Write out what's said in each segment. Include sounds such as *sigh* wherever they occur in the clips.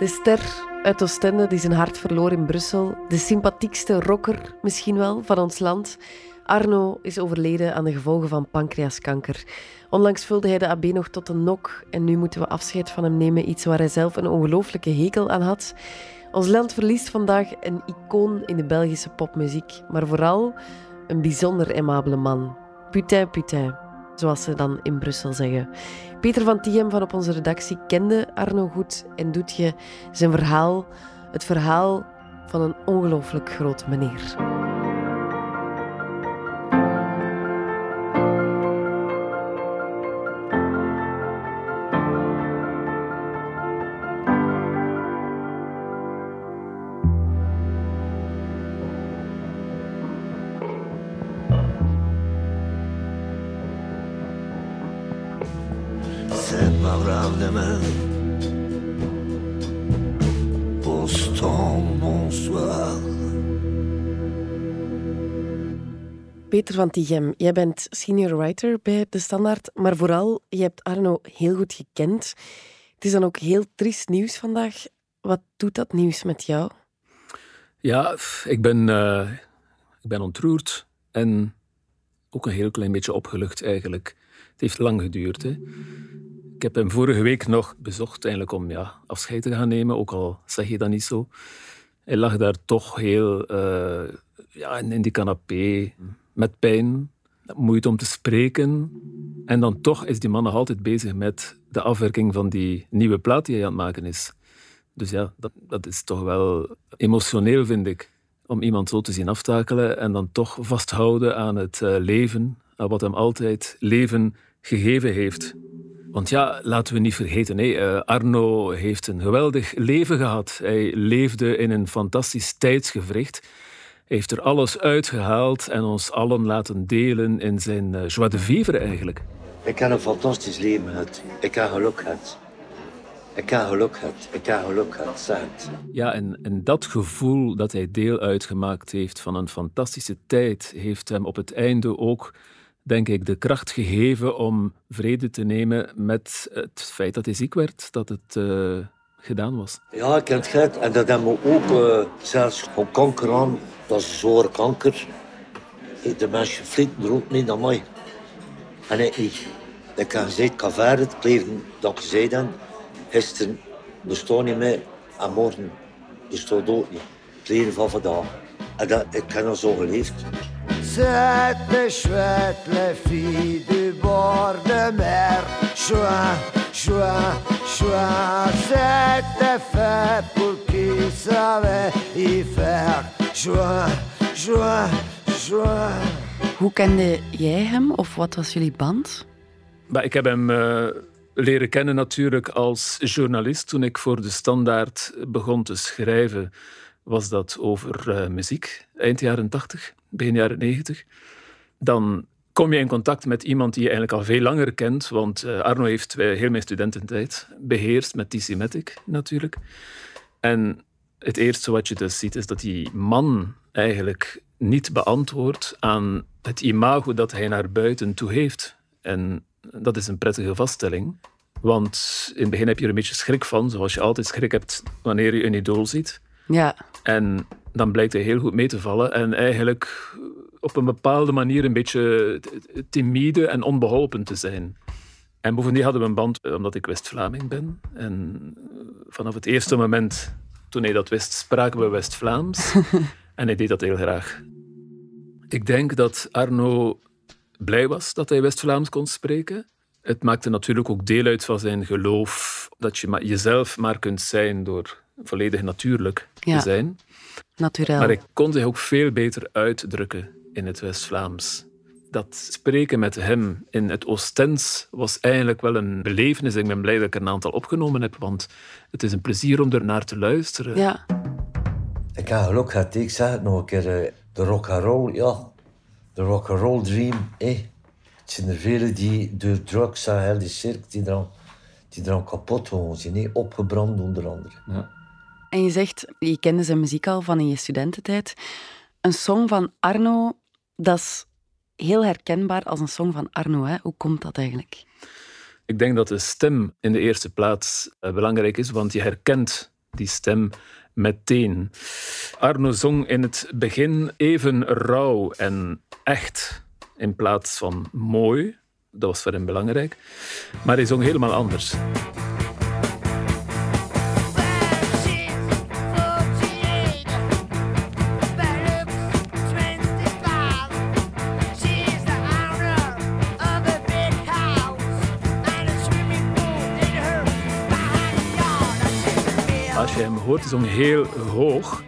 De ster uit Oostende die zijn hart verloor in Brussel. De sympathiekste rocker misschien wel van ons land. Arno is overleden aan de gevolgen van pancreaskanker. Onlangs vulde hij de AB nog tot een nok en nu moeten we afscheid van hem nemen. Iets waar hij zelf een ongelooflijke hekel aan had. Ons land verliest vandaag een icoon in de Belgische popmuziek, maar vooral een bijzonder aimabele man. Putain, putain, zoals ze dan in Brussel zeggen. Peter van Tiem van op onze redactie kende Arno goed en doet je zijn verhaal, het verhaal van een ongelooflijk grote meneer. Van Tighem, jij bent senior writer bij De Standaard, maar vooral, je hebt Arno heel goed gekend. Het is dan ook heel triest nieuws vandaag. Wat doet dat nieuws met jou? Ja, ik ben, eh, ik ben ontroerd en ook een heel klein beetje opgelucht eigenlijk. Het heeft lang geduurd. Hè. Ik heb hem vorige week nog bezocht eigenlijk om ja, afscheid te gaan nemen, ook al zeg je dat niet zo. Hij lag daar toch heel eh, ja, in die canapé met pijn, moeite om te spreken. En dan toch is die man nog altijd bezig met de afwerking van die nieuwe plaat die hij aan het maken is. Dus ja, dat, dat is toch wel emotioneel, vind ik. Om iemand zo te zien aftakelen en dan toch vasthouden aan het eh, leven, aan wat hem altijd leven gegeven heeft. Want ja, laten we niet vergeten, eh, Arno heeft een geweldig leven gehad. Hij leefde in een fantastisch tijdsgevricht. Heeft er alles uitgehaald en ons allen laten delen in zijn uh, joie de vivre eigenlijk. Ik heb een fantastisch leven gehad. Ik heb geluk gehad. Ik heb geluk gehad. Ik heb geluk gehad. Zeg het. Ja, en, en dat gevoel dat hij deel uitgemaakt heeft van een fantastische tijd, heeft hem op het einde ook, denk ik, de kracht gegeven om vrede te nemen met het feit dat hij ziek werd, dat het uh, gedaan was. Ja, ik heb het gehad. En dat hebben we ook uh, zelfs aan. Dat is een zware kanker. De mensen flitten er ook niet naar mij. En ik niet. Ik heb gezegd, ik kan verder, het kleren dat ik gezegd heb. Gisteren bestond niet meer en morgen bestaat ook niet. Het leven van vandaag. En dat, ik heb nog zo geleefd. C'était chouette, les filles du bord de mer. Chouin, chouin, chouin. C'était fait pour qui savait y faire. Chouin, chouin, chouin. Hoe kende jij hem of wat was jullie band? Maar ik heb hem uh, leren kennen natuurlijk als journalist. Toen ik voor de Standaard begon te schrijven, was dat over uh, muziek, eind jaren 80, begin jaren 90. Dan kom je in contact met iemand die je eigenlijk al veel langer kent, want uh, Arno heeft heel mijn studententijd beheerst met TC Matic natuurlijk. En het eerste wat je dus ziet is dat die man eigenlijk niet beantwoordt aan het imago dat hij naar buiten toe heeft. En dat is een prettige vaststelling. Want in het begin heb je er een beetje schrik van, zoals je altijd schrik hebt wanneer je een idool ziet. Ja. En dan blijkt hij heel goed mee te vallen en eigenlijk op een bepaalde manier een beetje timide en onbeholpen te zijn. En bovendien hadden we een band omdat ik West-Vlaming ben. En vanaf het eerste moment toen hij dat wist, spraken we West-Vlaams. *laughs* en hij deed dat heel graag. Ik denk dat Arno blij was dat hij West-Vlaams kon spreken. Het maakte natuurlijk ook deel uit van zijn geloof dat je maar jezelf maar kunt zijn door volledig natuurlijk Ja. te zijn. Naturel. Maar ik kon zich ook veel beter uitdrukken in het West-Vlaams. Dat spreken met hem in het Oostens was eigenlijk wel een belevenis. Ik ben blij dat ik er een aantal opgenomen heb, want het is een plezier om er naar te luisteren. Ja. Ik heb geluk gehad. Ik zeg het nog een keer. eh, De rock and roll, ja. De rock and roll dream, hé. Het zijn er velen die door drugs en heel die cirk, die dan, die dan kapot. Ze zijn niet opgebrand onder andere. En je zegt, je kende zijn muziek al van in je studententijd. Een song van Arno, dat is heel herkenbaar als een song van Arno. Hè? Hoe komt dat eigenlijk? Ik denk dat de stem in de eerste plaats eh, belangrijk is, want je herkent die stem meteen. Arno zong in het begin even rauw en echt in plaats van mooi. Dat was voor hem belangrijk. Maar hij zong helemaal anders. Hoort, is hij heel hoog.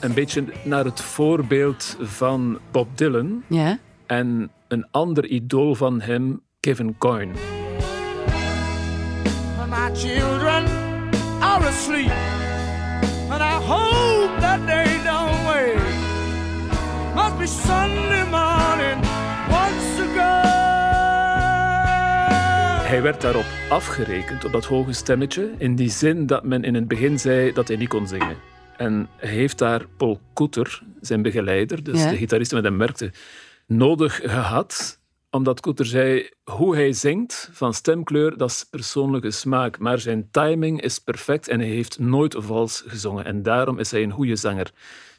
Een beetje naar het voorbeeld van Bob Dylan. Ja. En een ander idool van hem, Kevin Coyne. My children are asleep, and I hope that they don't wake. Must be Sunday morning Hij werd daarop afgerekend, op dat hoge stemmetje, in die zin dat men in het begin zei dat hij niet kon zingen. En hij heeft daar Paul Koeter, zijn begeleider, dus Ja. de gitarist met hem werkte, nodig gehad. Omdat Koeter zei, hoe hij zingt van stemkleur, dat is persoonlijke smaak. Maar zijn timing is perfect en hij heeft nooit vals gezongen. En daarom is hij een goede zanger.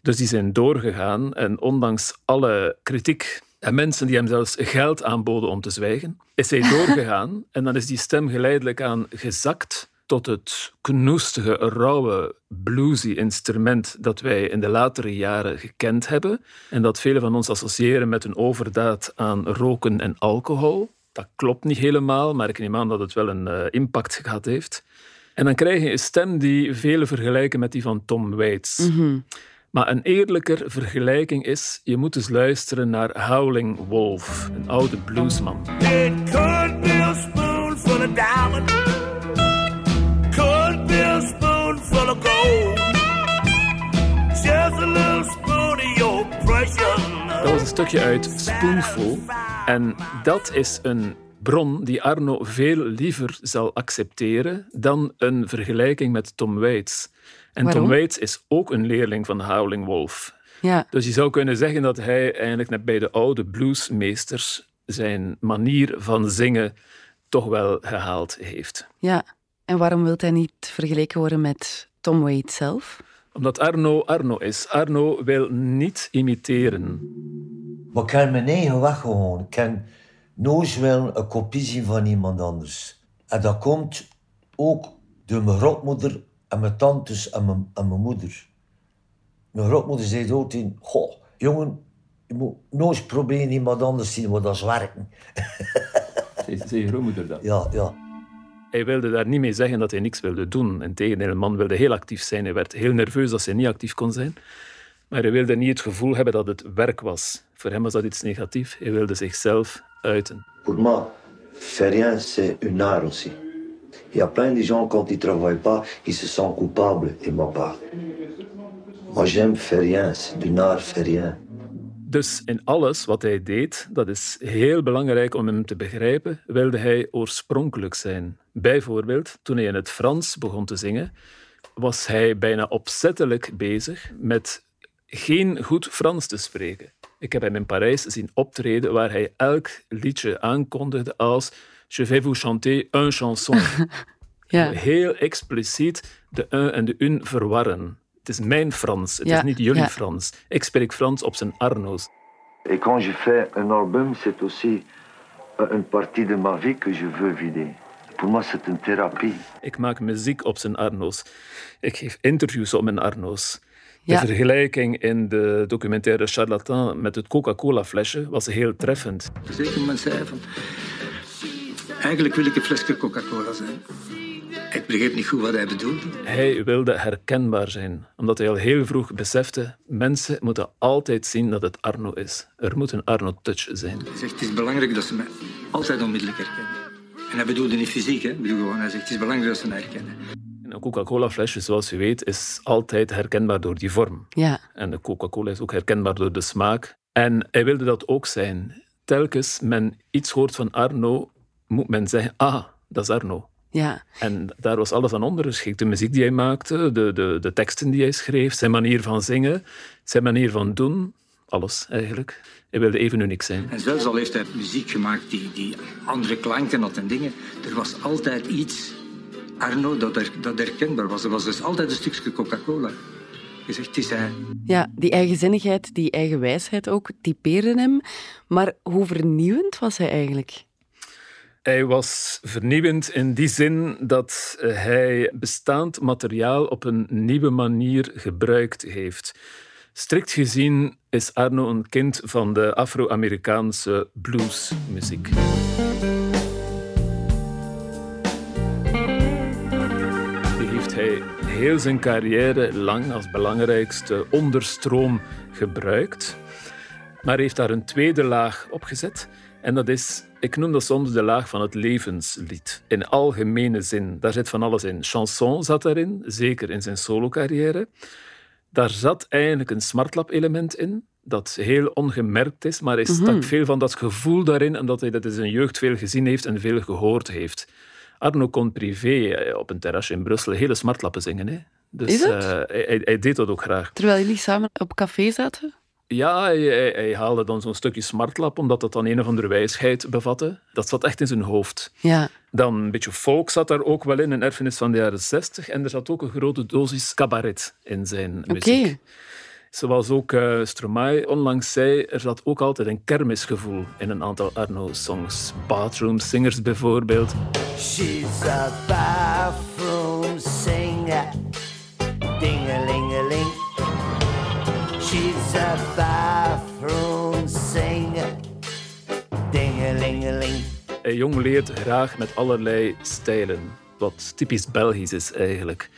Dus die zijn doorgegaan en ondanks alle kritiek en mensen die hem zelfs geld aanboden om te zwijgen, is hij doorgegaan *laughs* en dan is die stem geleidelijk aan gezakt tot het knoestige, rauwe, bluesy instrument dat wij in de latere jaren gekend hebben en dat velen van ons associëren met een overdaad aan roken en alcohol. Dat klopt niet helemaal, maar ik neem aan dat het wel een eh, impact gehad heeft. En dan krijg je een stem die velen vergelijken met die van Tom Waits. Maar een eerlijker vergelijking is, je moet eens luisteren naar Howling Wolf, een oude bluesman. It could be a spoonful of diamond, could be a spoonful of gold. Just a little spoon of your precious love. Dat was een stukje uit Spoonful. En dat is een bron die Arno veel liever zal accepteren dan een vergelijking met Tom Waits. En Waarom? Tom Waits is ook een leerling van Howling Wolf. Ja. Dus je zou kunnen zeggen dat hij eigenlijk net bij de oude bluesmeesters zijn manier van zingen toch wel gehaald heeft. ja. En waarom wil hij niet vergeleken worden met Tom Waits zelf? Omdat Arno Arno is. Arno wil niet imiteren. Maar ik kan mijn eigen weg gewoon. Ik kan nooit wel een kopie zien van iemand anders. En dat komt ook door mijn grootmoeder en mijn tantes en mijn, en mijn moeder. Mijn grootmoeder zei altijd, goh, jongen, je moet nooit proberen iemand anders zien, want dat is werken. *laughs* Zei je grootmoeder dat? Ja, ja. Hij wilde daar niet mee zeggen dat hij niks wilde doen. Integendeel, de man wilde heel actief zijn. Hij werd heel nerveus als hij niet actief kon zijn. Maar hij wilde niet het gevoel hebben dat het werk was. Voor hem was dat iets negatiefs. Hij wilde zichzelf uiten. Pour moi, faire rien, c'est un art aussi. Il y a plein de gens, quand ils travaillent pas, ils se sentent coupables, ma part. Moi, j'aime faire rien, rien. Dus in alles wat hij deed, dat is heel belangrijk om hem te begrijpen, wilde hij oorspronkelijk zijn. Bijvoorbeeld, toen hij in het Frans begon te zingen, was hij bijna opzettelijk bezig met geen goed Frans te spreken. Ik heb hem in Parijs zien optreden waar hij elk liedje aankondigde als Je vais vous chanter un chanson. *laughs* Ja. Heel expliciet de un en de un verwarren. Het is mijn Frans, het Ja, is niet jullie ja. Frans. Ik spreek Frans op zijn Arno's. Et quand je fais un album, c'est aussi euh, une partie de ma vie que je veux vider. Pour moi, c'est une thérapie. Ik maak muziek op zijn Arno's. Ik geef interviews op mijn Arno's. De Ja. vergelijking in de documentaire Charlatan met het Coca-Cola-flesje was heel treffend. Een zeker moment zei van... Eigenlijk wil ik een flesje Coca-Cola zijn. Ik begreep niet goed wat hij bedoelde. Hij wilde herkenbaar zijn, omdat hij al heel vroeg besefte: mensen moeten altijd zien dat het Arno is. Er moet een Arno-touch zijn. Hij zegt, het is belangrijk dat ze mij altijd onmiddellijk herkennen. En hij bedoelde niet fysiek, hè. Bedoel gewoon, hij zegt, het is belangrijk dat ze mij herkennen. En Een Coca-Cola-flesje, zoals u weet, is altijd herkenbaar door die vorm. Ja. En de Coca-Cola is ook herkenbaar door de smaak. En hij wilde dat ook zijn. Telkens men iets hoort van Arno, moet men zeggen: Ah, dat is Arno. Ja. En daar was alles aan ondergeschikt. De muziek die hij maakte, de, de, de teksten die hij schreef, zijn manier van zingen, zijn manier van doen. Alles eigenlijk. Hij wilde even uniek zijn. En zelfs al heeft hij muziek gemaakt die, die andere klanken had en dingen, er was altijd iets Arno dat, er, dat herkenbaar was. Er was dus altijd een stukje Coca-Cola. Je zegt, het is hij. Ja, die eigenzinnigheid, die eigen wijsheid ook, typeerde hem. Maar hoe vernieuwend was hij eigenlijk? Hij was vernieuwend in die zin dat hij bestaand materiaal op een nieuwe manier gebruikt heeft. Strikt gezien is Arno een kind van de Afro-Amerikaanse bluesmuziek. Die heeft hij heel zijn carrière lang als belangrijkste onderstroom gebruikt. Maar heeft daar een tweede laag op gezet. En dat is, ik noem dat soms de laag van het levenslied. In algemene zin. Daar zit van alles in. Chanson zat daarin, zeker in zijn solocarrière. Daar zat eigenlijk een smartlap-element in, dat heel ongemerkt is, maar hij stak veel van dat gevoel daarin, omdat hij dat in zijn jeugd veel gezien heeft en veel gehoord heeft. Arno kon privé eh, op een terrasje in Brussel hele smartlappen zingen. Hè. Dus Is het? eh, hij deed dat ook graag. Terwijl jullie samen op café zaten? Ja, hij, hij- hij haalde dan zo'n stukje smartlap, omdat dat dan een of andere wijsheid bevatte. Dat zat echt in zijn hoofd. Ja. Dan een beetje folk zat daar ook wel in, een erfenis van de jaren 60. En er zat ook een grote dosis cabaret in zijn Oké. muziek. Zoals ook eh Stromae onlangs zei, er zat ook altijd een kermisgevoel in een aantal Arno-songs. Bathroom Singers bijvoorbeeld. She's a bathroom singer. Bathroom singer. Ding-a-ling-a-ling. Hij jong leert graag met allerlei stijlen. Wat typisch Belgisch is eigenlijk.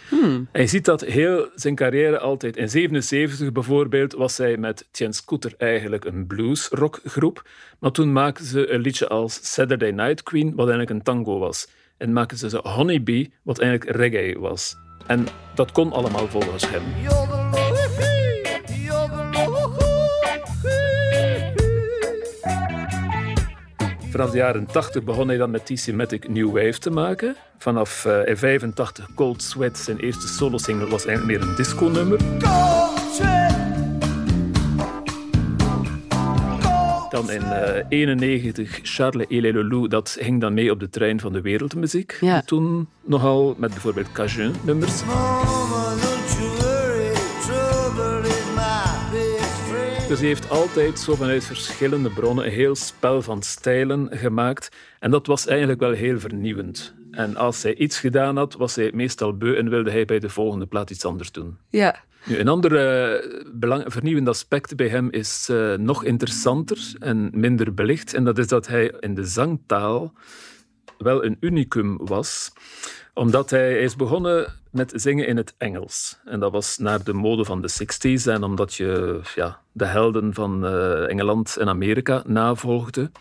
Hij ziet dat heel zijn carrière altijd. In 77 bijvoorbeeld was hij met Tien Scooter eigenlijk een blues-rockgroep. Maar toen maakten ze een liedje als Saturday Night Queen, wat eigenlijk een tango was. En maakten ze ze Honeybee, wat eigenlijk reggae was. En dat kon allemaal volgens hem. Vanaf de jaren 80 begon hij dan met TC Matic New Wave te maken. Vanaf eh, in 85 Cold Sweat, zijn eerste solo-single, was eigenlijk meer een disco-nummer. Dan in eh 91 Charles et les Leloup, dat ging dan mee op de trein van de wereldmuziek. Ja. Toen nogal met bijvoorbeeld Cajun-nummers. Dus hij heeft altijd zo vanuit verschillende bronnen een heel spel van stijlen gemaakt. En dat was eigenlijk wel heel vernieuwend. En als hij iets gedaan had, was hij meestal beu en wilde hij bij de volgende plaat iets anders doen. Ja. Nu, een ander eh, belang, vernieuwend aspect bij hem is eh, nog interessanter en minder belicht. En dat is dat hij in de zangtaal wel een unicum was. Omdat hij, is begonnen met zingen in het Engels. En dat was naar de mode van de 60s. En omdat je ja, de helden van eh, Engeland en Amerika navolgde.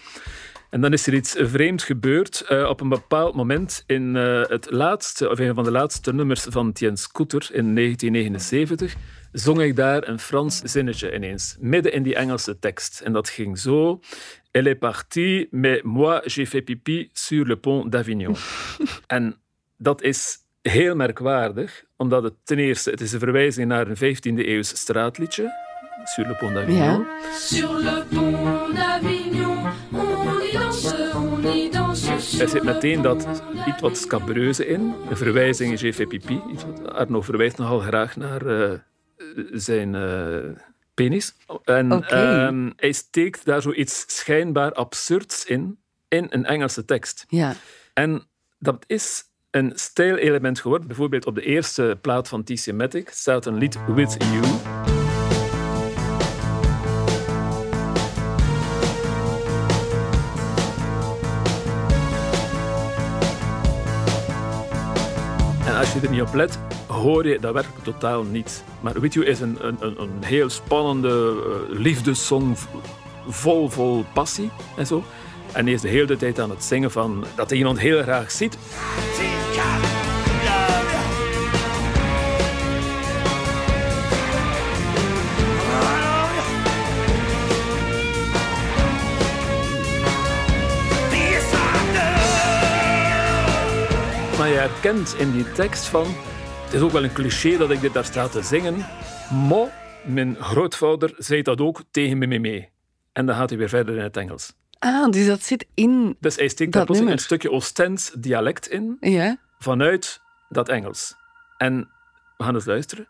En dan is er iets vreemds gebeurd. Eh, op een bepaald moment in eh, het laatste, of een van de laatste nummers van Tien Scooter in 1979 zong ik daar een Frans zinnetje ineens, midden in die Engelse tekst. En dat ging zo. Elle est partie, mais moi j'ai fait pipi sur le pont d'Avignon. *laughs* en dat is heel merkwaardig, omdat het ten eerste, het is een verwijzing naar een 15e eeuws straatliedje, sur le pont d'Avignon. Ja. Sur le pont d'Avignon, on y danse, on y danse. Er zit meteen dat iets wat scabreuze in. Een verwijzing in pipi. Wat Arno verwijst nogal graag naar eh, zijn eh, penis. En Oké. ehm, hij steekt daar zoiets schijnbaar absurds in, in een Engelse tekst. Ja. En dat is een stijlelement geworden. Bijvoorbeeld op de eerste plaat van TC Matic staat een lied With You. En als je er niet op let, hoor je dat werkelijk totaal niet. Maar With You is een, een, een, heel spannende v- vol, vol passie en zo. En hij is de hele tijd aan het zingen van dat hij iemand heel graag ziet. Maar je herkent in die tekst van... Het is ook wel een cliché dat ik dit daar sta te zingen. Maar mijn grootvader zei dat ook tegen me mee. En dan gaat hij weer verder in het Engels. Ah, dus dat zit in... Dus hij steekt Dat daar plots nummer. een stukje Oostends dialect in. Ja. Vanuit dat Engels. En we gaan eens luisteren.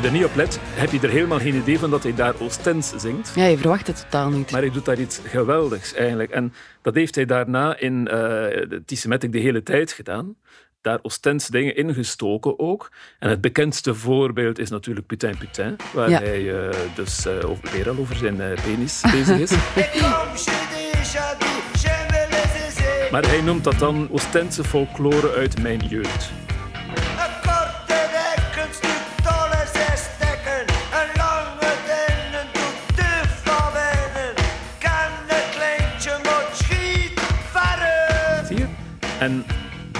Je er niet op let, heb je er helemaal geen idee van dat hij daar Oostens zingt. Ja, je verwacht het totaal niet. Maar hij doet daar iets geweldigs eigenlijk. En dat heeft hij daarna in eh T-Semitic de hele tijd gedaan. Daar Oostens dingen ingestoken ook. En het bekendste voorbeeld is natuurlijk Putain Putain. Waar Ja. hij eh, dus eh, over, weer al over zijn eh, penis *laughs* bezig is. *laughs* Maar hij noemt dat dan Oostense folklore uit mijn jeugd. En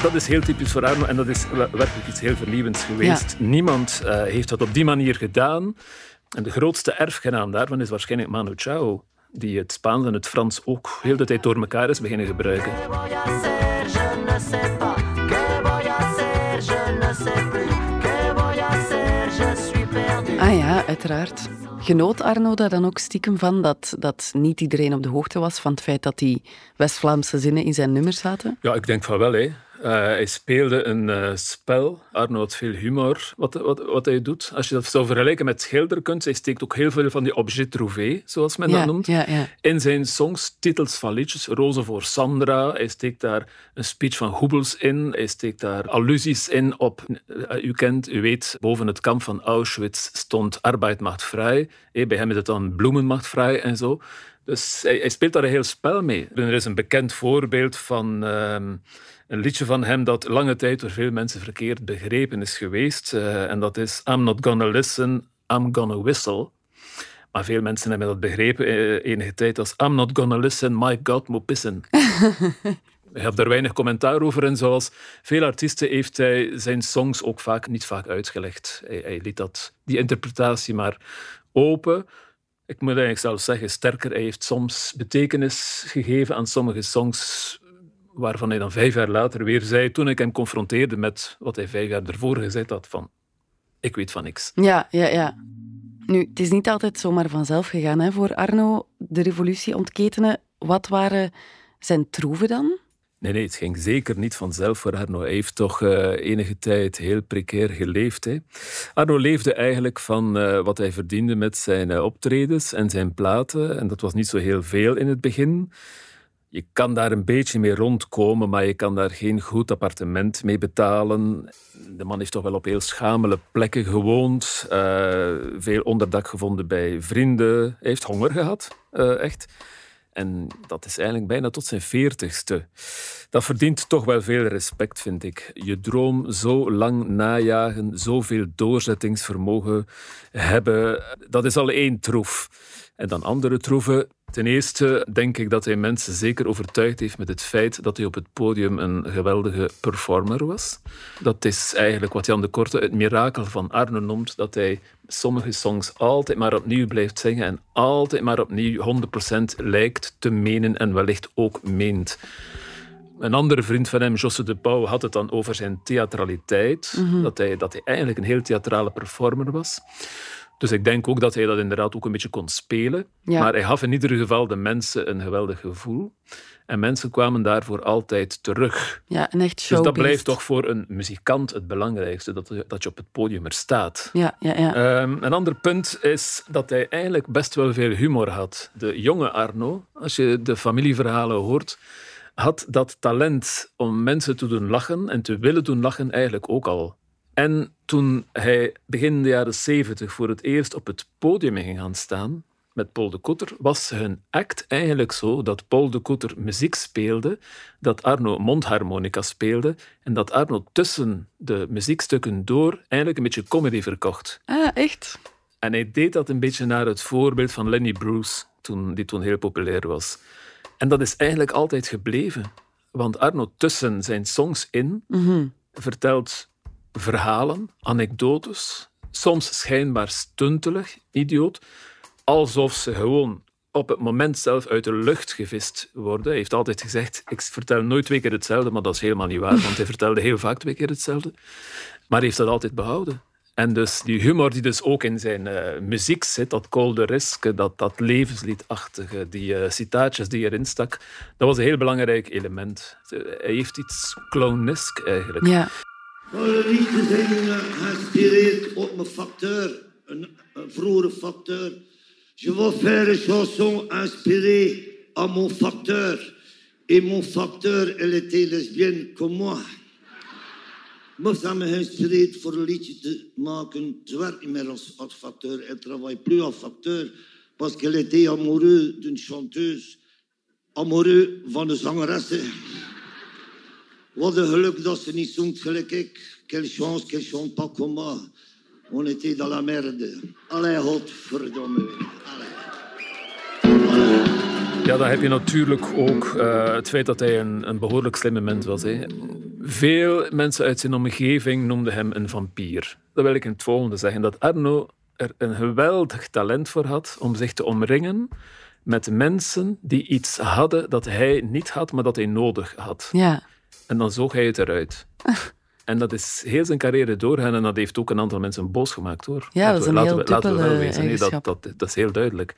dat is heel typisch voor Arno en dat is werkelijk iets heel vernieuwends geweest. Niemand eh, heeft dat op die manier gedaan. En de grootste erfgenaam daarvan is waarschijnlijk Manu Chao, die het Spaans en het Frans ook heel de tijd door elkaar is beginnen gebruiken. Ah ja, uiteraard. Genoot Arno daar dan ook stiekem van dat, dat niet iedereen op de hoogte was van het feit dat die West-Vlaamse zinnen in zijn nummers zaten? Ja, ik denk van wel. Hè. Eh, hij speelde een eh, spel. Arno had veel humor, wat, wat, wat hij doet. Als je dat zou vergelijken met schilderkunst, hij steekt ook heel veel van die objet trouvé, zoals men dat noemt. ja, ja. In zijn songs, titels van liedjes, Roze voor Sandra. Hij steekt daar een speech van Goebbels in. Hij steekt daar allusies in op... eh, U kent, u weet, boven het kamp van Auschwitz stond Arbeid macht vrij. Bij hem is het dan Bloemen macht vrij en zo. Dus hij, hij speelt daar een heel spel mee. Er is een bekend voorbeeld van... ehm, een liedje van hem dat lange tijd door veel mensen verkeerd begrepen is geweest. eh, en dat is I'm not gonna listen, I'm gonna whistle. Maar veel mensen hebben dat begrepen eh, enige tijd als I'm not gonna listen, my God, moet pissen. *laughs* Ik heb daar weinig commentaar over en zoals veel artiesten heeft hij zijn songs ook vaak niet vaak uitgelegd. Hij, hij liet dat, die interpretatie maar open. Ik moet eigenlijk zelfs zeggen, sterker, hij heeft soms betekenis gegeven aan sommige songs waarvan hij dan vijf jaar later weer zei, toen ik hem confronteerde met wat hij vijf jaar ervoor gezegd had, van ik weet van niks. Ja, ja, ja. Nu, het is niet altijd zomaar vanzelf gegaan hè, voor Arno, de revolutie ontketenen. Wat waren zijn troeven dan? Nee, nee, het ging zeker niet vanzelf voor Arno. Hij heeft toch eh, enige tijd heel precair geleefd. Hè. Arno leefde eigenlijk van eh, wat hij verdiende met zijn eh, optredens en zijn platen. En dat was niet zo heel veel in het begin. Je kan daar een beetje mee rondkomen, maar je kan daar geen goed appartement mee betalen. De man heeft toch wel op heel schamele plekken gewoond. eh, veel onderdak gevonden bij vrienden. Hij heeft honger gehad, eh, echt. En dat is eigenlijk bijna tot zijn veertigste. Dat verdient toch wel veel respect, vind ik. Je droom zo lang najagen, zoveel doorzettingsvermogen hebben, dat is al één troef. En dan andere troeven. Ten eerste denk ik dat hij mensen zeker overtuigd heeft met het feit dat hij op het podium een geweldige performer was. Dat is eigenlijk wat Jan de Korte het mirakel van Arno noemt, dat hij sommige songs altijd maar opnieuw blijft zingen en altijd maar opnieuw 100% lijkt te menen en wellicht ook meent. Een andere vriend van hem, Josse de Pauw, had het dan over zijn theatraliteit. dat, hij, dat hij eigenlijk een heel theatrale performer was. Dus ik denk ook dat hij dat inderdaad ook een beetje kon spelen. Ja. Maar hij gaf in ieder geval de mensen een geweldig gevoel. En mensen kwamen daarvoor altijd terug. Ja, een echt Dus showbeest. dat blijft toch voor een muzikant het belangrijkste, dat, dat je op het podium er staat. Ja, ja, ja. Ehm, een ander punt is dat hij eigenlijk best wel veel humor had. De jonge Arno, als je de familieverhalen hoort, had dat talent om mensen te doen lachen en te willen doen lachen eigenlijk ook al. En toen hij begin de jaren zeventig voor het eerst op het podium ging gaan staan met Paul de Koeter, was hun act eigenlijk zo dat Paul de Koeter muziek speelde, dat Arno mondharmonica speelde en dat Arno tussen de muziekstukken door eigenlijk een beetje comedy verkocht. Ah, echt? En hij deed dat een beetje naar het voorbeeld van Lenny Bruce, toen, die toen heel populair was. En dat is eigenlijk altijd gebleven. Want Arno tussen zijn songs in vertelt verhalen, anekdotes, soms schijnbaar stuntelig, idioot, alsof ze gewoon op het moment zelf uit de lucht gevist worden. Hij heeft altijd gezegd, ik vertel nooit twee keer hetzelfde, maar dat is helemaal niet waar, want hij vertelde heel vaak twee keer hetzelfde. Maar hij heeft dat altijd behouden. En dus die humor die dus ook in zijn eh, muziek zit, dat koldereske, dat, dat levensliedachtige, die eh, citaatjes die erin stak, dat was een heel belangrijk element. Hij heeft iets clownesk eigenlijk. Ja. Alle liedjes zijn geïnspireerd op mijn facteur, een, een vroegere facteur. Je vais faire une chanson inspirée à mon facteur. Et mon facteur, elle était lesbienne comme moi. Me ça m'a geïnspireerd voor een liedje te maken. Ze werkt niet meer facteur, elle travaille plus als facteur. Parce qu'elle était amoureux d'une chanteuse. Amoureux van een zangeresse. Wat een geluk dat ze niet zongt gelijk ik. Quelle chance qu'elle chante pas comme moi. On était dans la merde. Allee, godverdomme. Allee. Ja, dan heb je natuurlijk ook eh, het feit dat hij een, een behoorlijk slimme mens was. Hè. Veel mensen uit zijn omgeving noemden hem een vampier. Dat wil ik in het volgende zeggen. Dat Arno er een geweldig talent voor had om zich te omringen met mensen die iets hadden dat hij niet had, maar dat hij nodig had. Ja. En dan zoog hij het eruit. En dat is heel zijn carrière doorgaan en dat heeft ook een aantal mensen boos gemaakt hoor. Ja, dat is een laten heel we, laten we wel wezen. Nee, dat, dat, dat is heel duidelijk.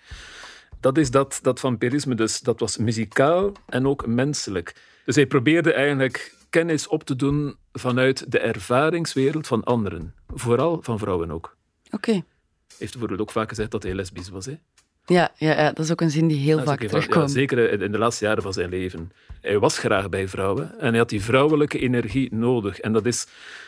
Dat is dat, dat vampirisme dus, dat was muzikaal en ook menselijk. Dus hij probeerde eigenlijk kennis op te doen vanuit de ervaringswereld van anderen. Vooral van vrouwen ook. Oké. Hij heeft bijvoorbeeld ook vaak gezegd dat hij lesbisch was. Hè? Ja, ja, ja, dat is ook een zin die heel Dat vaak terugkomt. Ja, zeker in de laatste jaren van zijn leven. Hij was graag bij vrouwen en hij had die vrouwelijke energie nodig. En dat is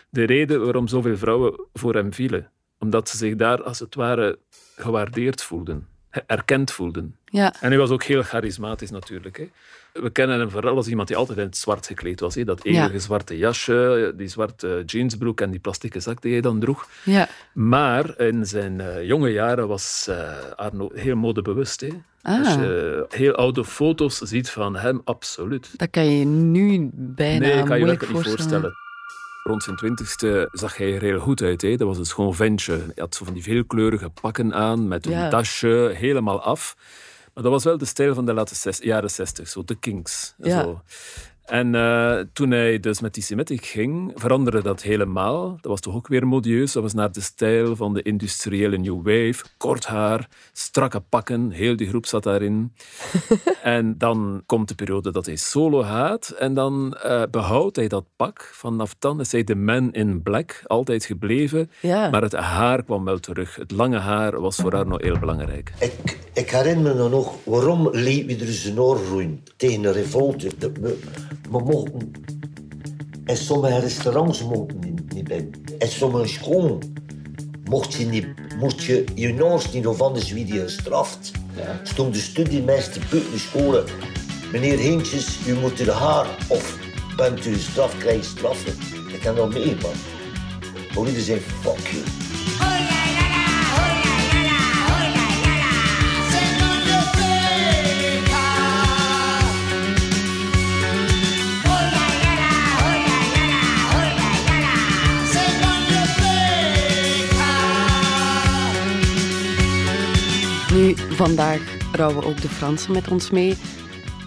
de reden waarom zoveel vrouwen voor hem vielen. Omdat ze zich daar als het ware gewaardeerd voelden, erkend voelden. Ja. En hij was ook heel charismatisch natuurlijk. Hè. We kennen hem vooral als iemand die altijd in het zwart gekleed was. Hè. Dat eeuwige Ja. zwarte jasje, die zwarte jeansbroek en die plastieke zak die hij dan droeg. Ja. Maar in zijn eh, jonge jaren was eh, Arno heel modebewust. Hè. Ah. Als je heel oude foto's ziet van hem, absoluut. Dat kan je nu bijna nee, kan je moeilijk niet voorstellen. Rond zijn twintigste zag hij er heel goed uit. Hè. Dat was een schoon ventje. Hij had zo van die veelkleurige pakken aan, met een Ja. dasje, helemaal af. Maar dat was wel de stijl van de late zes- jaren zestig, zo de Kings. en Ja. Zo. En eh, toen hij dus met die Semitic ging, veranderde dat helemaal. Dat was toch ook weer modieus. Dat was naar de stijl van de industriële New Wave. Kort haar, strakke pakken, heel die groep zat daarin. *laughs* en dan komt de periode dat hij solo gaat. En dan eh, behoudt hij dat pak. Vanaf dan is hij de man in black, altijd gebleven. Ja. Maar het haar kwam wel terug. Het lange haar was voor haar nog heel belangrijk. Ik, ik herinner me nog waarom liet we er zijn oor roeien tegen een revolte. We, mochten in sommige restaurants mochten niet, niet bij. In sommige scholen mocht je, niet, mocht je je oors niet of anders wie die gestraft. Stond de studiemeester buiten de scholen. Meneer Heentjes, u moet uw haar of bent u straf, krijg je straffen. Ik kan dat mee, man. Maar iedereen zei, fuck you. Vandaag rouwen ook de Fransen met ons mee.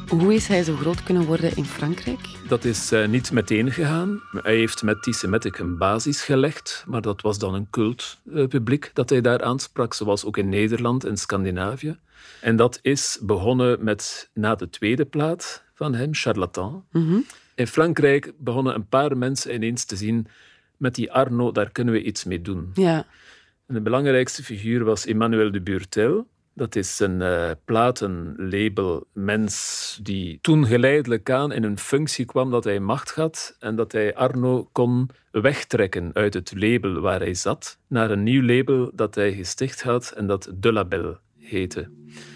Hoe is hij zo groot kunnen worden in Frankrijk? Dat is eh, niet meteen gegaan. Hij heeft met die Semitic een basis gelegd, maar dat was dan een cultpubliek dat hij daar aansprak, zoals ook in Nederland en Scandinavië. En dat is begonnen met na de tweede plaat van hem, Charlatan. In Frankrijk begonnen een paar mensen ineens te zien met die Arno, daar kunnen we iets mee doen. Ja. En de belangrijkste figuur was Emmanuel de Burtel. Dat is een eh platenlabel mens die toen geleidelijk aan in een functie kwam dat hij macht had en dat hij Arno kon wegtrekken uit het label waar hij zat naar een nieuw label dat hij gesticht had en dat De Label heette.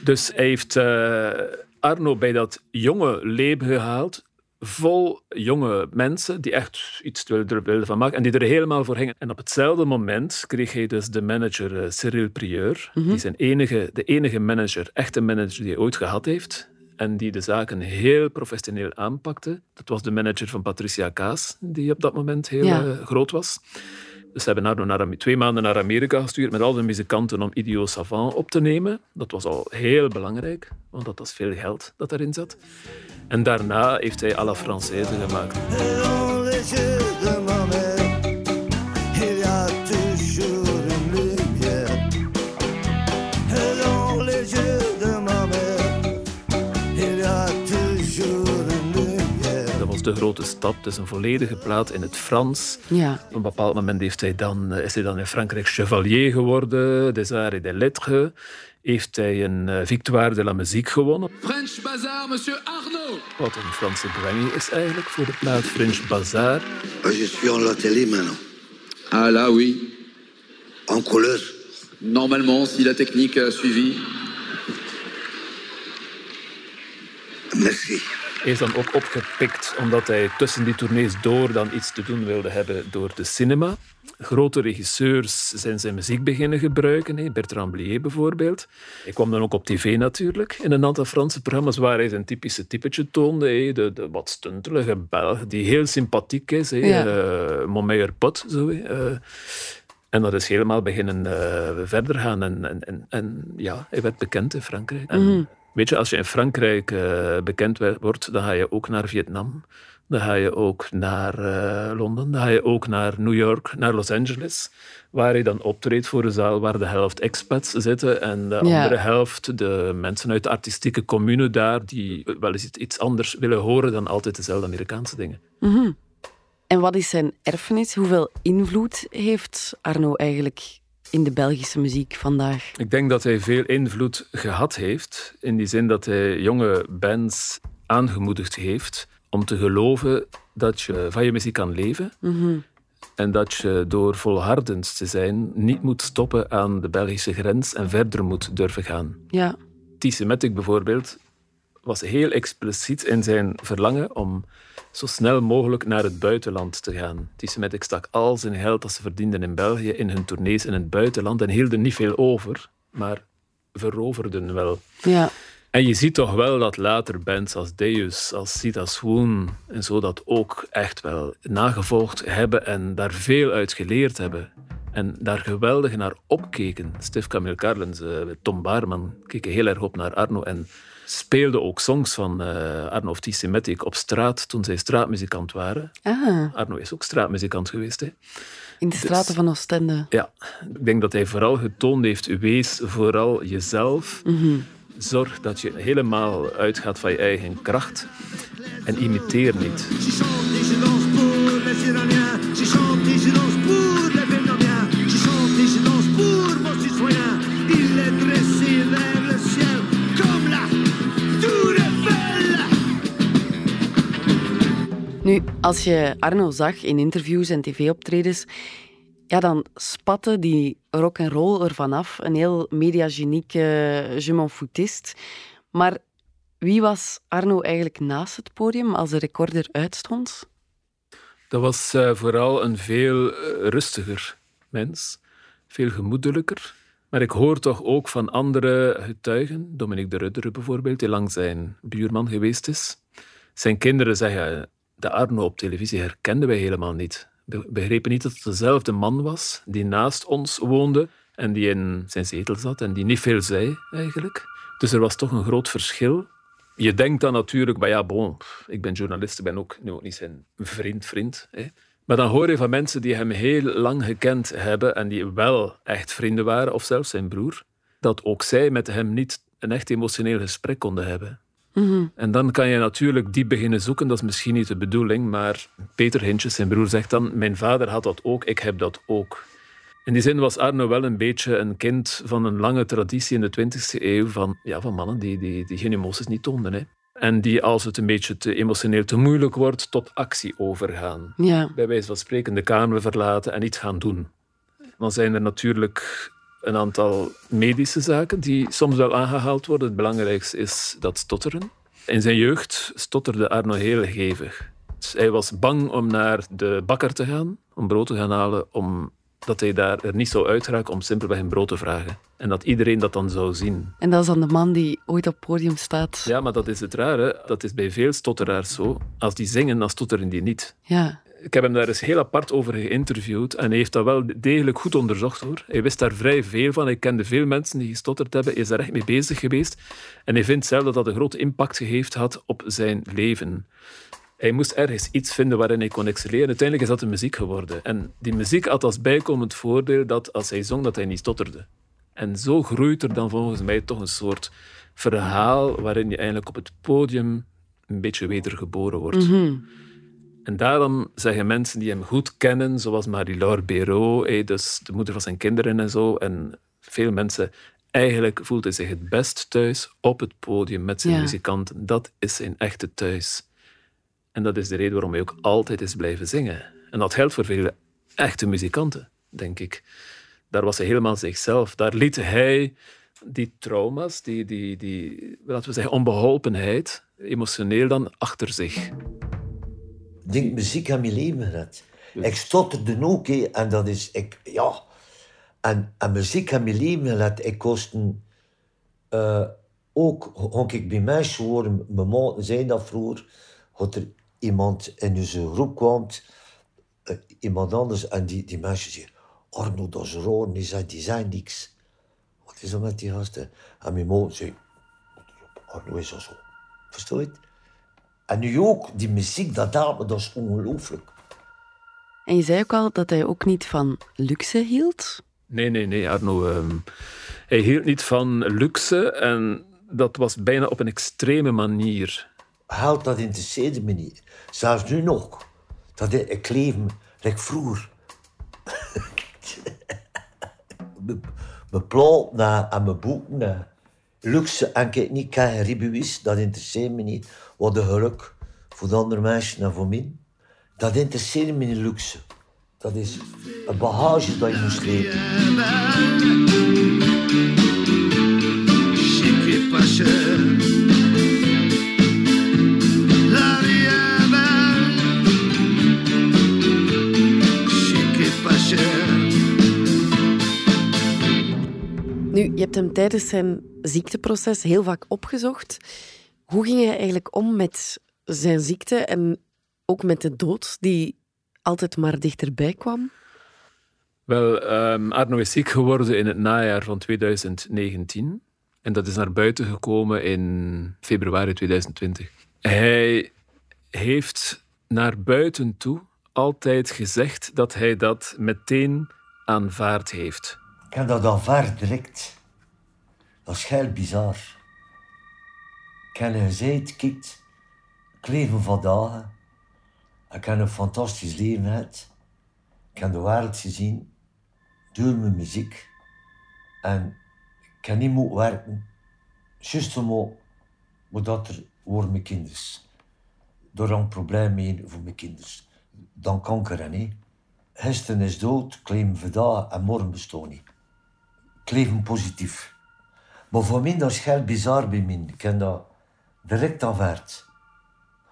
Dus hij heeft eh, Arno bij dat jonge label gehaald, vol jonge mensen die echt iets wilden van maken en die er helemaal voor gingen. En op hetzelfde moment kreeg hij dus de manager eh, Cyril Prieur, die zijn enige, de enige manager, echte manager die hij ooit gehad heeft en die de zaken heel professioneel aanpakte. Dat was de manager van Patricia Kaas, die op dat moment heel Ja. eh, groot was. Dus ze hebben naar, twee maanden naar Amerika gestuurd met al de muzikanten om Idio Savant op te nemen. Dat was al heel belangrijk, want dat was veel geld dat erin zat. En daarna heeft hij à la Française gemaet. Te grote stap. Het is een volledige plaat in het Frans. Ja. Op een bepaald moment heeft hij dan, eh, is hij dan in Frankrijk chevalier geworden, des arts et des lettres. Heeft hij een eh, Victoire de la Musique gewonnen. French Bazaar, monsieur Arnaud. Wat een Franse brenging is eigenlijk voor de plaat French Bazaar. Je suis en la télé maintenant. Ah là, oui. En couleur. Normalement, si la technique a suivi. Merci. Is dan ook opgepikt omdat hij tussen die tournees door dan iets te doen wilde hebben door de cinema. Grote regisseurs zijn zijn muziek beginnen gebruiken, hè. Bertrand Blier bijvoorbeeld. Hij kwam dan ook op tv natuurlijk, in een aantal Franse programma's waar hij zijn typische typetje toonde. hè. De, de wat stuntelige Belg, die heel sympathiek is. Ja. Eh, mon meilleur pot, zo. hè. Eh, en dat is helemaal beginnen eh, verder gaan. En, en, en, en ja, hij werd bekend in Frankrijk. En Weet je, als je in Frankrijk eh, bekend wordt, dan ga je ook naar Vietnam. Dan ga je ook naar eh, Londen. Dan ga je ook naar New York, naar Los Angeles. Waar je dan optreedt voor een zaal waar de helft expats zitten. En de Ja. andere helft de mensen uit de artistieke commune daar. Die wel eens iets- iets anders willen horen dan altijd dezelfde Amerikaanse dingen. En wat is zijn erfenis? Hoeveel invloed heeft Arno eigenlijk in de Belgische muziek vandaag? Ik denk dat hij veel invloed gehad heeft. In die zin dat hij jonge bands aangemoedigd heeft om te geloven dat je van je muziek kan leven. En dat je door volhardend te zijn niet moet stoppen aan de Belgische grens en verder moet durven gaan. Ja. T-Semitic bijvoorbeeld was heel expliciet in zijn verlangen om zo snel mogelijk naar het buitenland te gaan. T-Semitic stak al zijn geld dat ze verdienden in België in hun tournees in het buitenland en hielden niet veel over, maar veroverden wel. Ja. En je ziet toch wel dat later bands als Deus, als Sita Swoon en zo dat ook echt wel nagevolgd hebben en daar veel uit geleerd hebben. En daar geweldig naar opkeken. Stef Camille Carlens, eh, Tom Baarman keken heel erg op naar Arno en speelden ook songs van eh, Arno of T-Semitic op straat toen zij straatmuzikant waren. Ah, Arno is ook straatmuzikant geweest. Hè? in de straten van Oostende. Ja, ik denk dat hij vooral getoond heeft, wees vooral jezelf. Zorg dat je helemaal uitgaat van je eigen kracht. En imiteer niet. Nu, als je Arno zag in interviews en tv-optredens, ja, dan spatte die rock en roll ervan af. Een heel mediagenieke je m'en foutist. Maar wie was Arno eigenlijk naast het podium als de recorder uitstond? Dat was eh, vooral een veel eh, rustiger mens. Veel gemoedelijker. Maar ik hoor toch ook van andere getuigen, Dominique de Rudderen bijvoorbeeld, die lang zijn buurman geweest is. Zijn kinderen zeggen, de Arno op televisie herkenden wij helemaal niet. We begrepen niet dat het dezelfde man was die naast ons woonde en die in zijn zetel zat en die niet veel zei eigenlijk. Dus er was toch een groot verschil. Je denkt dan natuurlijk, maar ja, bon, ik ben journalist, ik ben ook, nu ook niet zijn vriend, vriend. Hè. Maar dan hoor je van mensen die hem heel lang gekend hebben en die wel echt vrienden waren, of zelfs zijn broer, dat ook zij met hem niet een echt emotioneel gesprek konden hebben. En dan kan je natuurlijk diep beginnen zoeken, dat is misschien niet de bedoeling, maar Peter Hintjes, zijn broer, zegt dan, mijn vader had dat ook, ik heb dat ook. In die zin was Arno wel een beetje een kind van een lange traditie in de 20e eeuw van, ja, van mannen die, die, die geen emoties niet toonden. Hè. En die, als het een beetje te emotioneel te moeilijk wordt, tot actie overgaan. Ja, Bij wijze van spreken de kamer verlaten en iets gaan doen. Dan zijn er natuurlijk een aantal medische zaken die soms wel aangehaald worden. Het belangrijkste is dat stotteren. In zijn jeugd stotterde Arno heel hevig. Dus hij was bang om naar de bakker te gaan, om brood te gaan halen, omdat hij daar er niet zou uitraken om simpelweg een brood te vragen. En dat iedereen dat dan zou zien. en dat is dan de man die ooit op het podium staat. Ja, maar dat is het rare. Dat is bij veel stotteraars zo. Als die zingen, dan stotteren die niet. Ja, Ik heb hem daar eens heel apart over geïnterviewd en hij heeft dat wel degelijk goed onderzocht hoor. Hij wist daar vrij veel van. Hij kende veel mensen die gestotterd hebben. Hij is daar echt mee bezig geweest. En hij vindt zelf dat dat een grote impact heeft had op zijn leven. Hij moest ergens iets vinden waarin hij kon excelleren. Uiteindelijk is dat de muziek geworden. En die muziek had als bijkomend voordeel dat als hij zong, dat hij niet stotterde. En zo groeit er dan volgens mij toch een soort verhaal waarin je eigenlijk op het podium een beetje wedergeboren wordt. En daarom zeggen mensen die hem goed kennen, zoals Marie-Laure Béraud, eh, dus de moeder van zijn kinderen en zo, en veel mensen, eigenlijk voelt hij zich het best thuis op het podium met zijn Ja. muzikanten. Dat is zijn echte thuis. En dat is de reden waarom hij ook altijd is blijven zingen. En dat geldt voor veel echte muzikanten, denk ik. Daar was hij helemaal zichzelf. Daar liet hij die trauma's, die, die, die laten we zeggen, onbeholpenheid, emotioneel dan achter zich. Ik denk, muziek heeft mijn leven gered. Ik stotterde ook, hè, en dat is... Ik, ja. En, en muziek heeft mijn leven gered. Ik kosten... eh ook, had ik bij mensen horen, mijn maten zijn dat vroeger, dat er iemand in onze groep kwam, eh, iemand anders, en die, die mensen zei, Arno, dat is raar. Die zei, die zijn niks. Wat is er met die gasten? En mijn maat zei, Arno is al zo. Het? En nu ook, die muziek, dat dame, dat is ongelooflijk. En je zei ook al dat hij ook niet van luxe hield. Nee, nee, nee, Arno. ehm, hij hield niet van luxe en dat was bijna op een extreme manier. Geld, dat interesseerde me niet. Zelfs nu nog. Dat ik, ik leef like vroeger. *laughs* Mijn- Mijn platen en mijn boeken. en Luxe en ik niet kan ribuïs, dat interesseert me niet. Wat een geluk voor de andere mensen en voor mij. Dat interesseert me niet luxe. Dat is een bagage dat je moest leren. Nu, je hebt hem tijdens zijn ziekteproces heel vaak opgezocht. Hoe ging hij eigenlijk om met zijn ziekte en ook met de dood die altijd maar dichterbij kwam? Wel, ehm, Arno is ziek geworden in het najaar van 2019. En dat is naar buiten gekomen in februari 2020. Hij heeft naar buiten toe altijd gezegd dat hij dat meteen aanvaard heeft. Ik heb dat aanvaard direct. Dat is heel bizar. Heb gezegd, kijk, ik leef van. Ik heb een fantastisch leven gehad. Ik heb de wereld gezien door mijn muziek. En ik niet moeten werken. Juist omdat omdat er voor mijn kinderen. Door een probleem mee voor mijn kinderen. Dan kanker en niet. Gisteren is dood, leef vandaag en morgen bestaat niet. Ik leef positief. Maar voor mij dat is heel bizar bij mij. Ik heb dat direct aanvaard.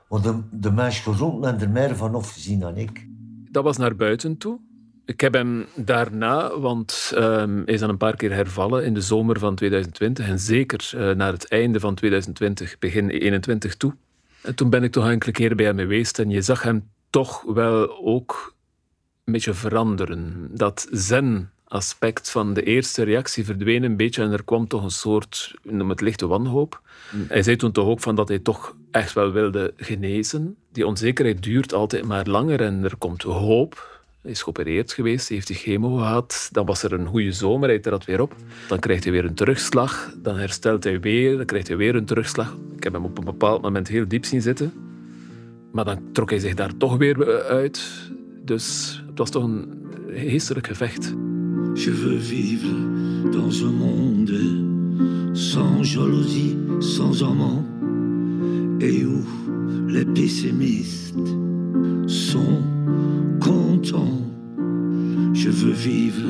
Want de, de mensen rond en er meer van gezien dan ik. Dat was naar buiten toe. Ik heb hem daarna, want ehm, hij is dan een paar keer hervallen in de zomer van 2020 en zeker eh, naar het einde van 2020, begin 21 toe. En toen ben ik toch enkele keren bij hem geweest en je zag hem toch wel ook een beetje veranderen. Dat zen-aspect van de eerste reactie verdween een beetje en er kwam toch een soort, noem het lichte wanhoop. Hij zei toen toch ook van dat hij toch echt wel wilde genezen. Die onzekerheid duurt altijd maar langer en er komt hoop. Hij is geopereerd geweest, heeft die chemo gehad. Dan was er een goede zomer, hij trad weer op. Dan krijgt hij weer een terugslag. Dan herstelt hij weer, dan krijgt hij weer een terugslag. Ik heb hem op een bepaald moment heel diep zien zitten. Maar dan trok hij zich daar toch weer eh, uit. Dus het was toch een geestelijk gevecht. Je veux vivre dans un monde sans jalousie, sans amant, et où les pessimistes sont contents. Je veux vivre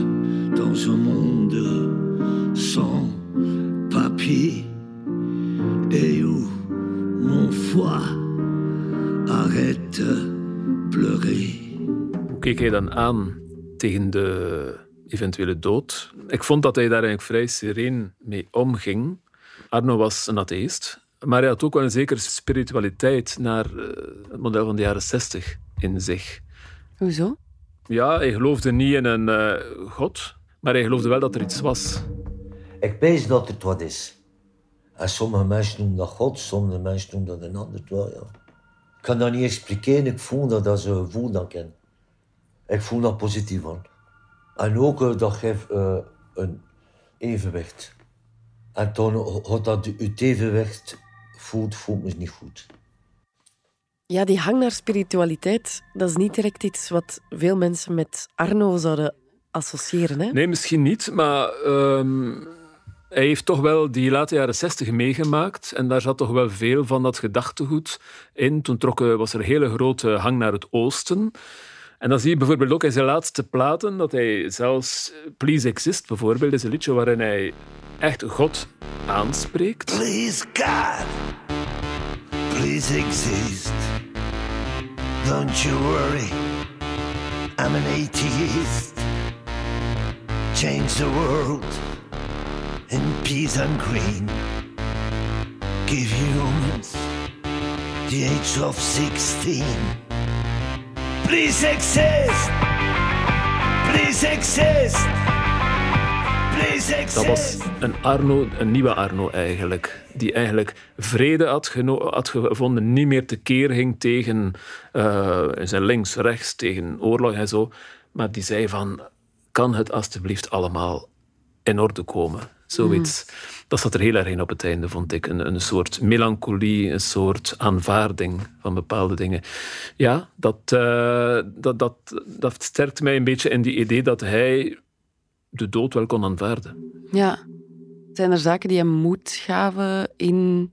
dans un monde sans papier, et où mon foie arrête pleurer. Eventuele dood? Ik vond dat hij daar eigenlijk vrij sereen mee omging. Arno was een atheïst, maar hij had ook wel een zekere spiritualiteit naar eh, het model van de jaren 60 in zich. Hoezo? Ja, hij geloofde niet in een eh, god, maar hij geloofde wel dat er iets was. Ik weet dat het wat is. En sommige mensen noemen dat God, sommige mensen noemen dat een ander. Wel, ja. Ik kan dat niet expliceren, ik voel dat als een gevoel dat ik ken. Ik voel dat positief aan. En ook eh, dat geeft eh, een evenwicht. En toen, wat dat je evenwicht voelt, voelt me niet goed. Ja, die hang naar spiritualiteit, dat is niet direct iets wat veel mensen met Arno zouden associëren. Hè? Nee, misschien niet, maar ehm, hij heeft toch wel die late jaren zestig meegemaakt. En daar zat toch wel veel van dat gedachtegoed in. Toen trok, eh, was er een hele grote hang naar het oosten. En dan zie je bijvoorbeeld ook in zijn laatste platen dat hij zelfs eh, Please Exist bijvoorbeeld is een liedje waarin hij echt God aanspreekt. Please God, please exist. Don't you worry, I'm an atheist. Change the world in peace and green. Give humans the age of 16. Please exist. Please exist. Please exist. Dat was een Arno, een nieuwe Arno eigenlijk. Die eigenlijk vrede had, had gevonden, niet meer tekeer ging tegen eh, zijn links-rechts, tegen oorlog en zo. Maar die zei van, kan het alstublieft allemaal in orde komen? Zoiets. Dat zat er heel erg in op het einde, vond ik. Een, een soort melancholie, een soort aanvaarding van bepaalde dingen. Ja, dat, eh, dat, dat, dat sterkt mij een beetje in die idee dat hij de dood wel kon aanvaarden. Ja. Zijn er zaken die hem moed gaven in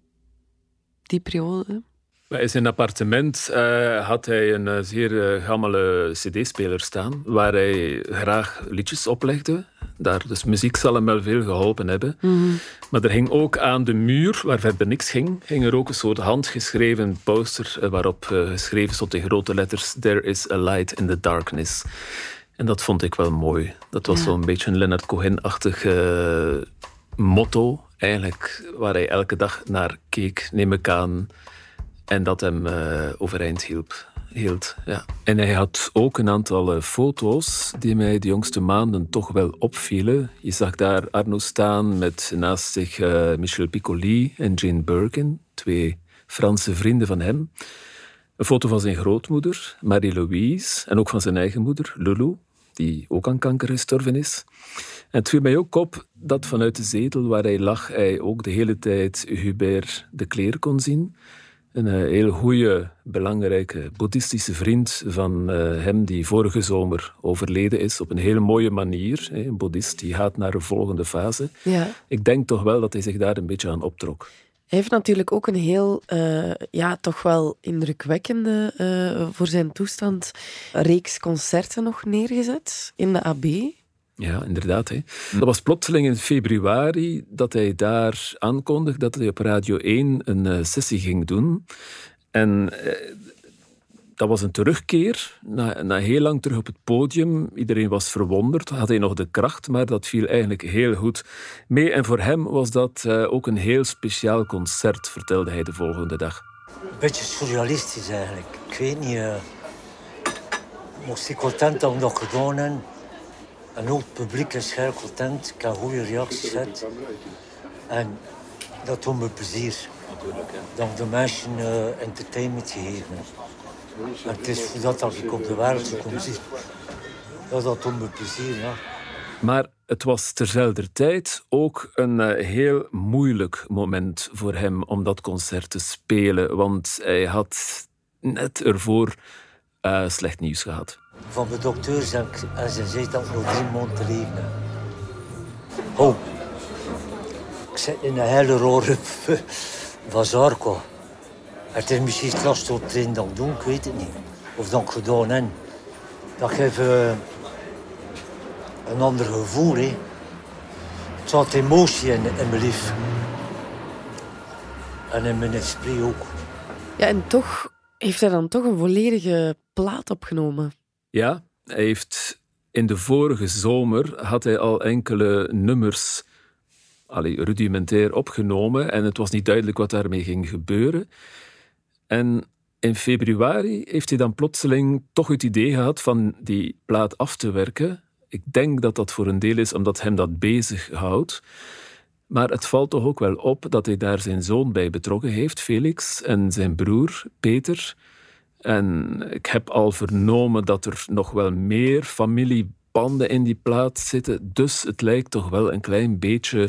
die periode? In zijn appartement eh, had hij een eh, zeer uh, gammele cd-speler staan, waar hij graag liedjes oplegde. Daar, dus muziek zal hem wel veel geholpen hebben. Maar er hing ook aan de muur, waar verder niks ging, hing er ook een soort handgeschreven poster waarop geschreven stond in grote letters There is a light in the darkness. En dat vond ik wel mooi. Dat was Ja. zo'n beetje een Leonard Cohen-achtig motto, eigenlijk, waar hij elke dag naar keek, neem ik aan. En dat hem eh, overeind hielp, hield. Ja. En hij had ook een aantal eh, foto's die mij de jongste maanden toch wel opvielen. Je zag daar Arno staan met naast zich eh, Michel Piccoli en Jane Birkin, twee Franse vrienden van hem. Een foto van zijn grootmoeder, Marie-Louise, en ook van zijn eigen moeder, Lulu, die ook aan kanker gestorven is. En het viel mij ook op dat vanuit de zetel waar hij lag, hij ook de hele tijd Hubert de Kleer kon zien. Een eh, heel goede, belangrijke boeddhistische vriend van eh, hem die vorige zomer overleden is op een hele mooie manier. hè. Een boeddhist die gaat naar een volgende fase. Ja. Ik denk toch wel dat hij zich daar een beetje aan optrok. Hij heeft natuurlijk ook een heel, eh, ja, toch wel indrukwekkende voor zijn toestand reeks concerten nog neergezet in de AB. Ja, inderdaad. Hè. Dat was plotseling in februari dat hij daar aankondigde dat hij op Radio 1 een eh, sessie ging doen. En eh, dat was een terugkeer, na, na heel lang terug op het podium. Iedereen was verwonderd, had hij nog de kracht, maar dat viel eigenlijk heel goed mee. En voor hem was dat eh, ook een heel speciaal concert, vertelde hij de volgende dag. Een beetje surrealistisch eigenlijk. Ik weet niet. eh moest ik content dat we dat gedaan hebben. En ook het publiek is heel content. Ik heb goede reacties gehad. En dat doet me plezier. Dat de mensen eh, entertainment gegeven. En het is voor dat ik op de wereld zo kom zien. Ja, dat doet me plezier, ja. Maar het was terzelfde tijd ook een eh, heel moeilijk moment voor hem om dat concert te spelen. Want hij had net ervoor eh, slecht nieuws gehad. Van de dokters en, en ze zei dat ik nog drie maanden te leven. Oh, ik zit in een hele rare *laughs* van Zarko. Het is misschien het lastig op trainen dan doen, ik weet het niet. Of dan gedaan. Dat geeft eh, een ander gevoel. Hè. Het emotie in, in mijn lief. En in mijn esprit ook. Ja, en toch heeft hij dan toch een volledige plaat opgenomen. Ja, hij heeft in de vorige zomer had hij al enkele nummers rudimentair opgenomen en het was niet duidelijk wat daarmee ging gebeuren. En in februari heeft hij dan plotseling toch het idee gehad van die plaat af te werken. Ik denk dat dat voor een deel is omdat hem dat bezighoudt. Maar het valt toch ook wel op dat hij daar zijn zoon bij betrokken heeft, Felix, en zijn broer, Peter. En ik heb al vernomen dat er nog wel meer familiebanden in die plaat zitten. Dus het lijkt toch wel een klein beetje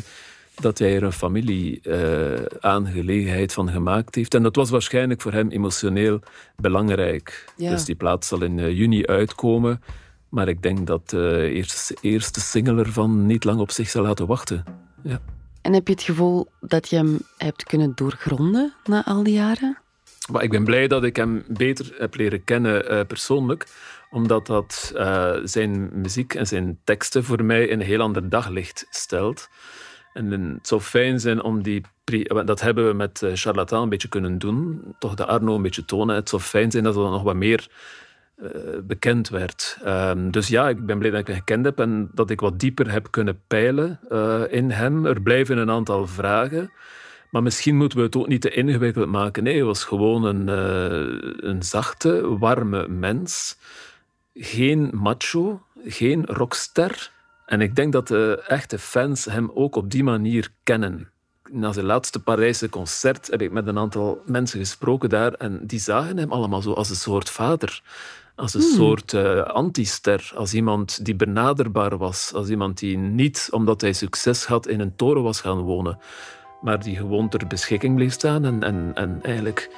dat hij er een familie-aangelegenheid van gemaakt heeft. En dat was waarschijnlijk voor hem emotioneel belangrijk. Ja. Dus die plaat zal in eh, juni uitkomen. Maar ik denk dat de eerste, eerste single ervan niet lang op zich zal laten wachten. Ja. En heb je het gevoel dat je hem hebt kunnen doorgronden na al die jaren? Maar ik ben blij dat ik hem beter heb leren kennen eh, persoonlijk, omdat dat eh, zijn muziek en zijn teksten voor mij een heel ander daglicht stelt. En het zou fijn zijn om die... pri- Dat hebben we met eh, Charlatan een beetje kunnen doen. Toch de Arno een beetje tonen. Het zou fijn zijn dat dat nog wat meer eh, bekend werd. Ehm, dus ja, ik ben blij dat ik hem gekend heb en dat ik wat dieper heb kunnen peilen eh, in hem. Er blijven een aantal vragen. Maar misschien moeten we het ook niet te ingewikkeld maken. Nee, hij was gewoon een, eh, een zachte, warme mens. Geen macho, geen rockster. En ik denk dat de echte fans hem ook op die manier kennen. Na zijn laatste Parijse concert heb ik met een aantal mensen gesproken daar en die zagen hem allemaal zo als een soort vader. Als een soort eh, antister, als iemand die benaderbaar was, als iemand die niet, omdat hij succes had, in een toren was gaan wonen, maar die gewoon ter beschikking bleef staan en, en, en eigenlijk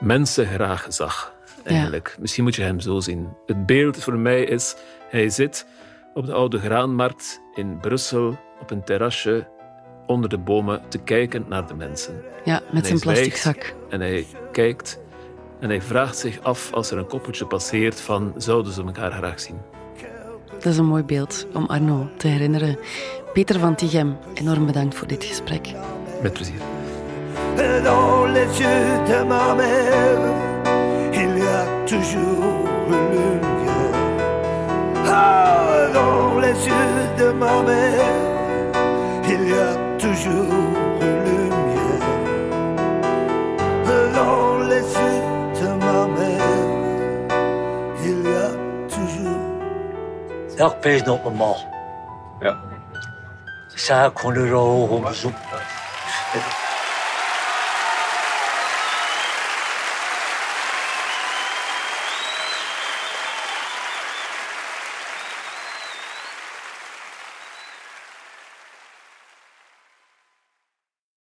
mensen graag zag. Eigenlijk. Misschien moet je hem zo zien. Het beeld voor mij is, hij zit op de Oude Graanmarkt in Brussel op een terrasje onder de bomen te kijken naar de mensen. Ja, met zijn plastic zak. En hij kijkt en hij vraagt zich af als er een koppeltje passeert van zouden ze elkaar graag zien. Dat is een mooi beeld om Arno te herinneren. Peter van Tichem, enorm bedankt voor dit gesprek. Met plezier. Dans les yeux de ma mère, il y a toujours une lumière. Ah, dans les yeux de ma mère, il y a toujours une lumière. Dans les yeux de ma mère, il y a toujours. Ja, ik pees nog normaal. Ja. Zeg ik gewoon er al op bezoek.